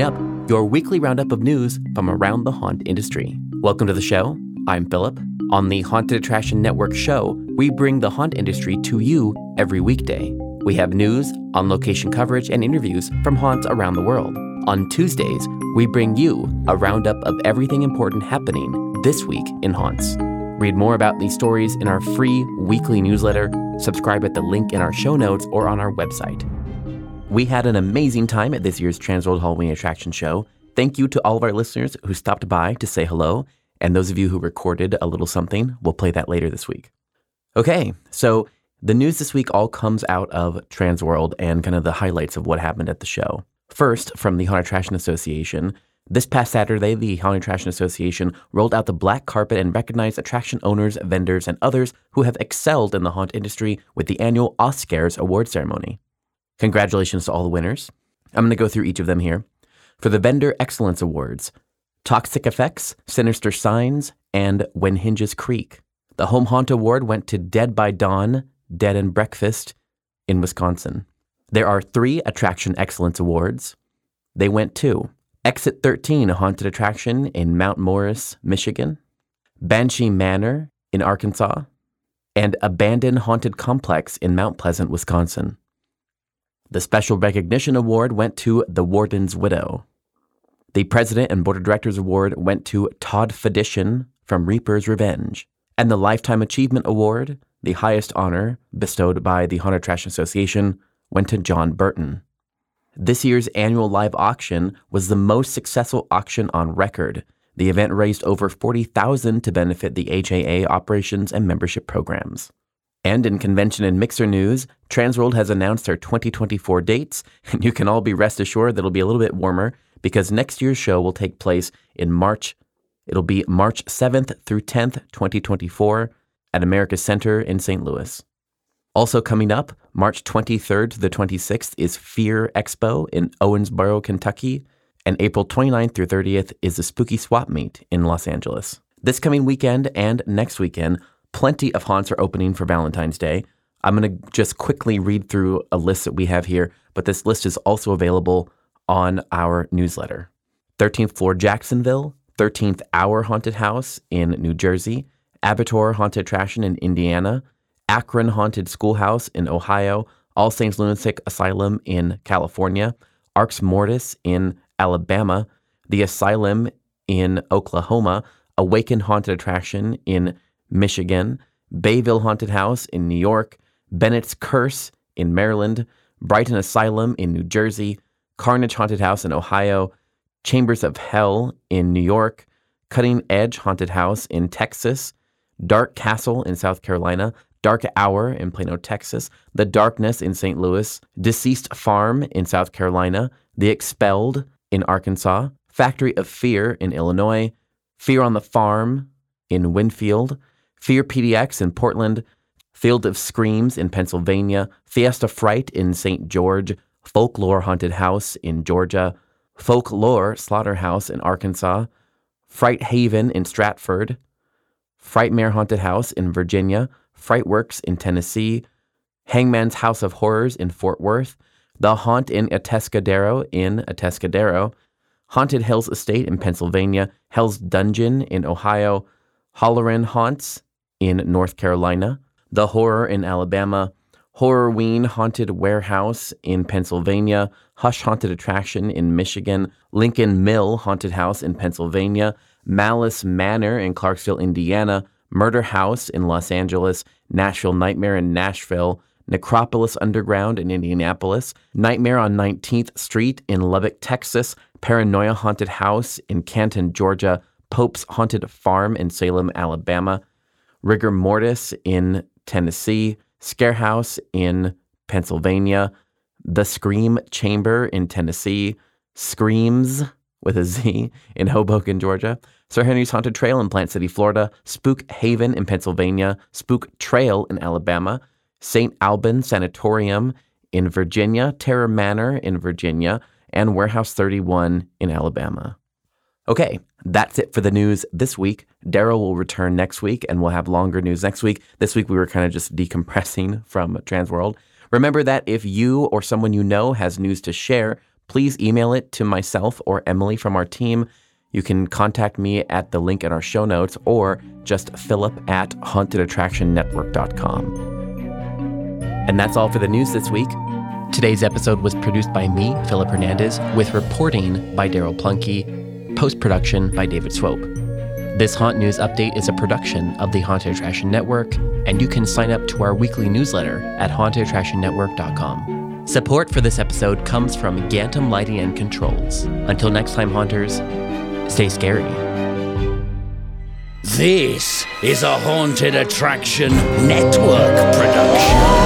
Up, your weekly roundup of news from around the haunt industry. Welcome to the show. I'm Philip. On the Haunted Attraction Network show, we bring the haunt industry to you every weekday. We have news, on location coverage, and interviews from haunts around the world. On Tuesdays, we bring you a roundup of everything important happening this week in haunts. Read more about these stories in our free weekly newsletter. Subscribe at the link in our show notes or on our website. We had an amazing time at this year's Transworld Halloween Attraction Show. Thank you to all of our listeners who stopped by to say hello, and those of you who recorded a little something. We'll play that later this week. Okay, so the news this week all comes out of Transworld and kind of the highlights of what happened at the show. First, from the Haunted Attraction Association, this past Saturday, the Haunted Attraction Association rolled out the black carpet and recognized attraction owners, vendors, and others who have excelled in the haunt industry with the annual OSCARES award ceremony. Congratulations to all the winners. I'm going to go through each of them here. For the Vendor Excellence Awards, Toxic Effects, Sinister Signs, and When Hinges Creak. The Home Haunt Award went to Dead by Dawn, Dead and Breakfast in Wisconsin. There are three Attraction Excellence Awards. They went to Exit 13, a haunted attraction in Mount Morris, Michigan, Banshee Manor in Arkansas, and Abandoned Haunted Complex in Mount Pleasant, Wisconsin. The Special Recognition Award went to The Warden's Widow. The President and Board of Directors Award went to Todd Fedition from Reaper's Revenge. And the Lifetime Achievement Award, the highest honor bestowed by the Haunted Attraction Association, went to John Burton. This year's annual live auction was the most successful auction on record. The event raised over 40,000 to benefit the HAA operations and membership programs. And in convention and mixer news, Transworld has announced their 2024 dates, and you can all be rest assured that it'll be a little bit warmer because next year's show will take place in March. It'll be March 7th through 10th, 2024, at America Center in St. Louis. Also coming up, March 23rd to the 26th is Fear Expo in Owensboro, Kentucky, and April 29th through 30th is the Spooky Swap Meet in Los Angeles. This coming weekend and next weekend, Plenty of haunts are opening for Valentine's Day. I'm going to just quickly read through a list that we have here, but this list is also available on our newsletter. 13th floor Jacksonville, 13th Hour Haunted House in New Jersey, Abertoir Haunted Attraction in Indiana, Akron Haunted Schoolhouse in Ohio, All Saints Lunatic Asylum in California, Arx Mortis in Alabama, The Asylum in Oklahoma, Awaken Haunted Attraction in Michigan, Bayville Haunted House in New York, Bennett's Curse in Maryland, Brighton Asylum in New Jersey, Carnage Haunted House in Ohio, Chambers of Hell in New York, Cutting Edge Haunted House in Texas, Dark Castle in South Carolina, Dark Hour in Plano, Texas, The Darkness in St. Louis, Deceased Farm in South Carolina, The Expelled in Arkansas, Factory of Fear in Illinois, Fear on the Farm in Winfield, Fear PDX in Portland, Field of Screams in Pennsylvania, Fiesta Fright in St. George, Folklore Haunted House in Georgia, Folklore Slaughterhouse in Arkansas, Fright Haven in Stratford, Frightmare Haunted House in Virginia, Frightworks in Tennessee, Hangman's House of Horrors in Fort Worth, The Haunt in Atascadero in Atascadero, Haunted Hills Estate in Pennsylvania, Hell's Dungeon in Ohio, Halloran Haunts in North Carolina, The Horror in Alabama, Horrorween Haunted Warehouse in Pennsylvania, Hush Haunted Attraction in Michigan, Lincoln Mill Haunted House in Pennsylvania, Malice Manor in Clarksville, Indiana, Murder House in Los Angeles, Nashville Nightmare in Nashville, Necropolis Underground in Indianapolis, Nightmare on 19th Street in Lubbock, Texas, Paranoia Haunted House in Canton, Georgia, Pope's Haunted Farm in Salem, Alabama, Rigor Mortis in Tennessee, Scarehouse in Pennsylvania, The Scream Chamber in Tennessee, Screams with a Z in Hoboken, Georgia, Sir Henry's Haunted Trail in Plant City, Florida, Spook Haven in Pennsylvania, Spook Trail in Alabama, St. Alban Sanatorium in Virginia, Terror Manor in Virginia, and Warehouse 31 in Alabama. Okay, that's it for the news this week. Daryl will return next week and we'll have longer news next week. This week we were kind of just decompressing from Transworld. Remember that if you or someone you know has news to share, please email it to myself or Emily from our team. You can contact me at the link in our show notes or just philip at hauntedattractionnetwork.com. And that's all for the news this week. Today's episode was produced by me, Philip Hernandez, with reporting by Daryl Plunkey, post production by David Swope. This Haunt News Update is a production of the Haunted Attraction Network, and you can sign up to our weekly newsletter at hauntedattractionnetwork.com. Support for this episode comes from Gantom Lighting and Controls. Until next time, Haunters, stay scary. This is a Haunted Attraction Network production.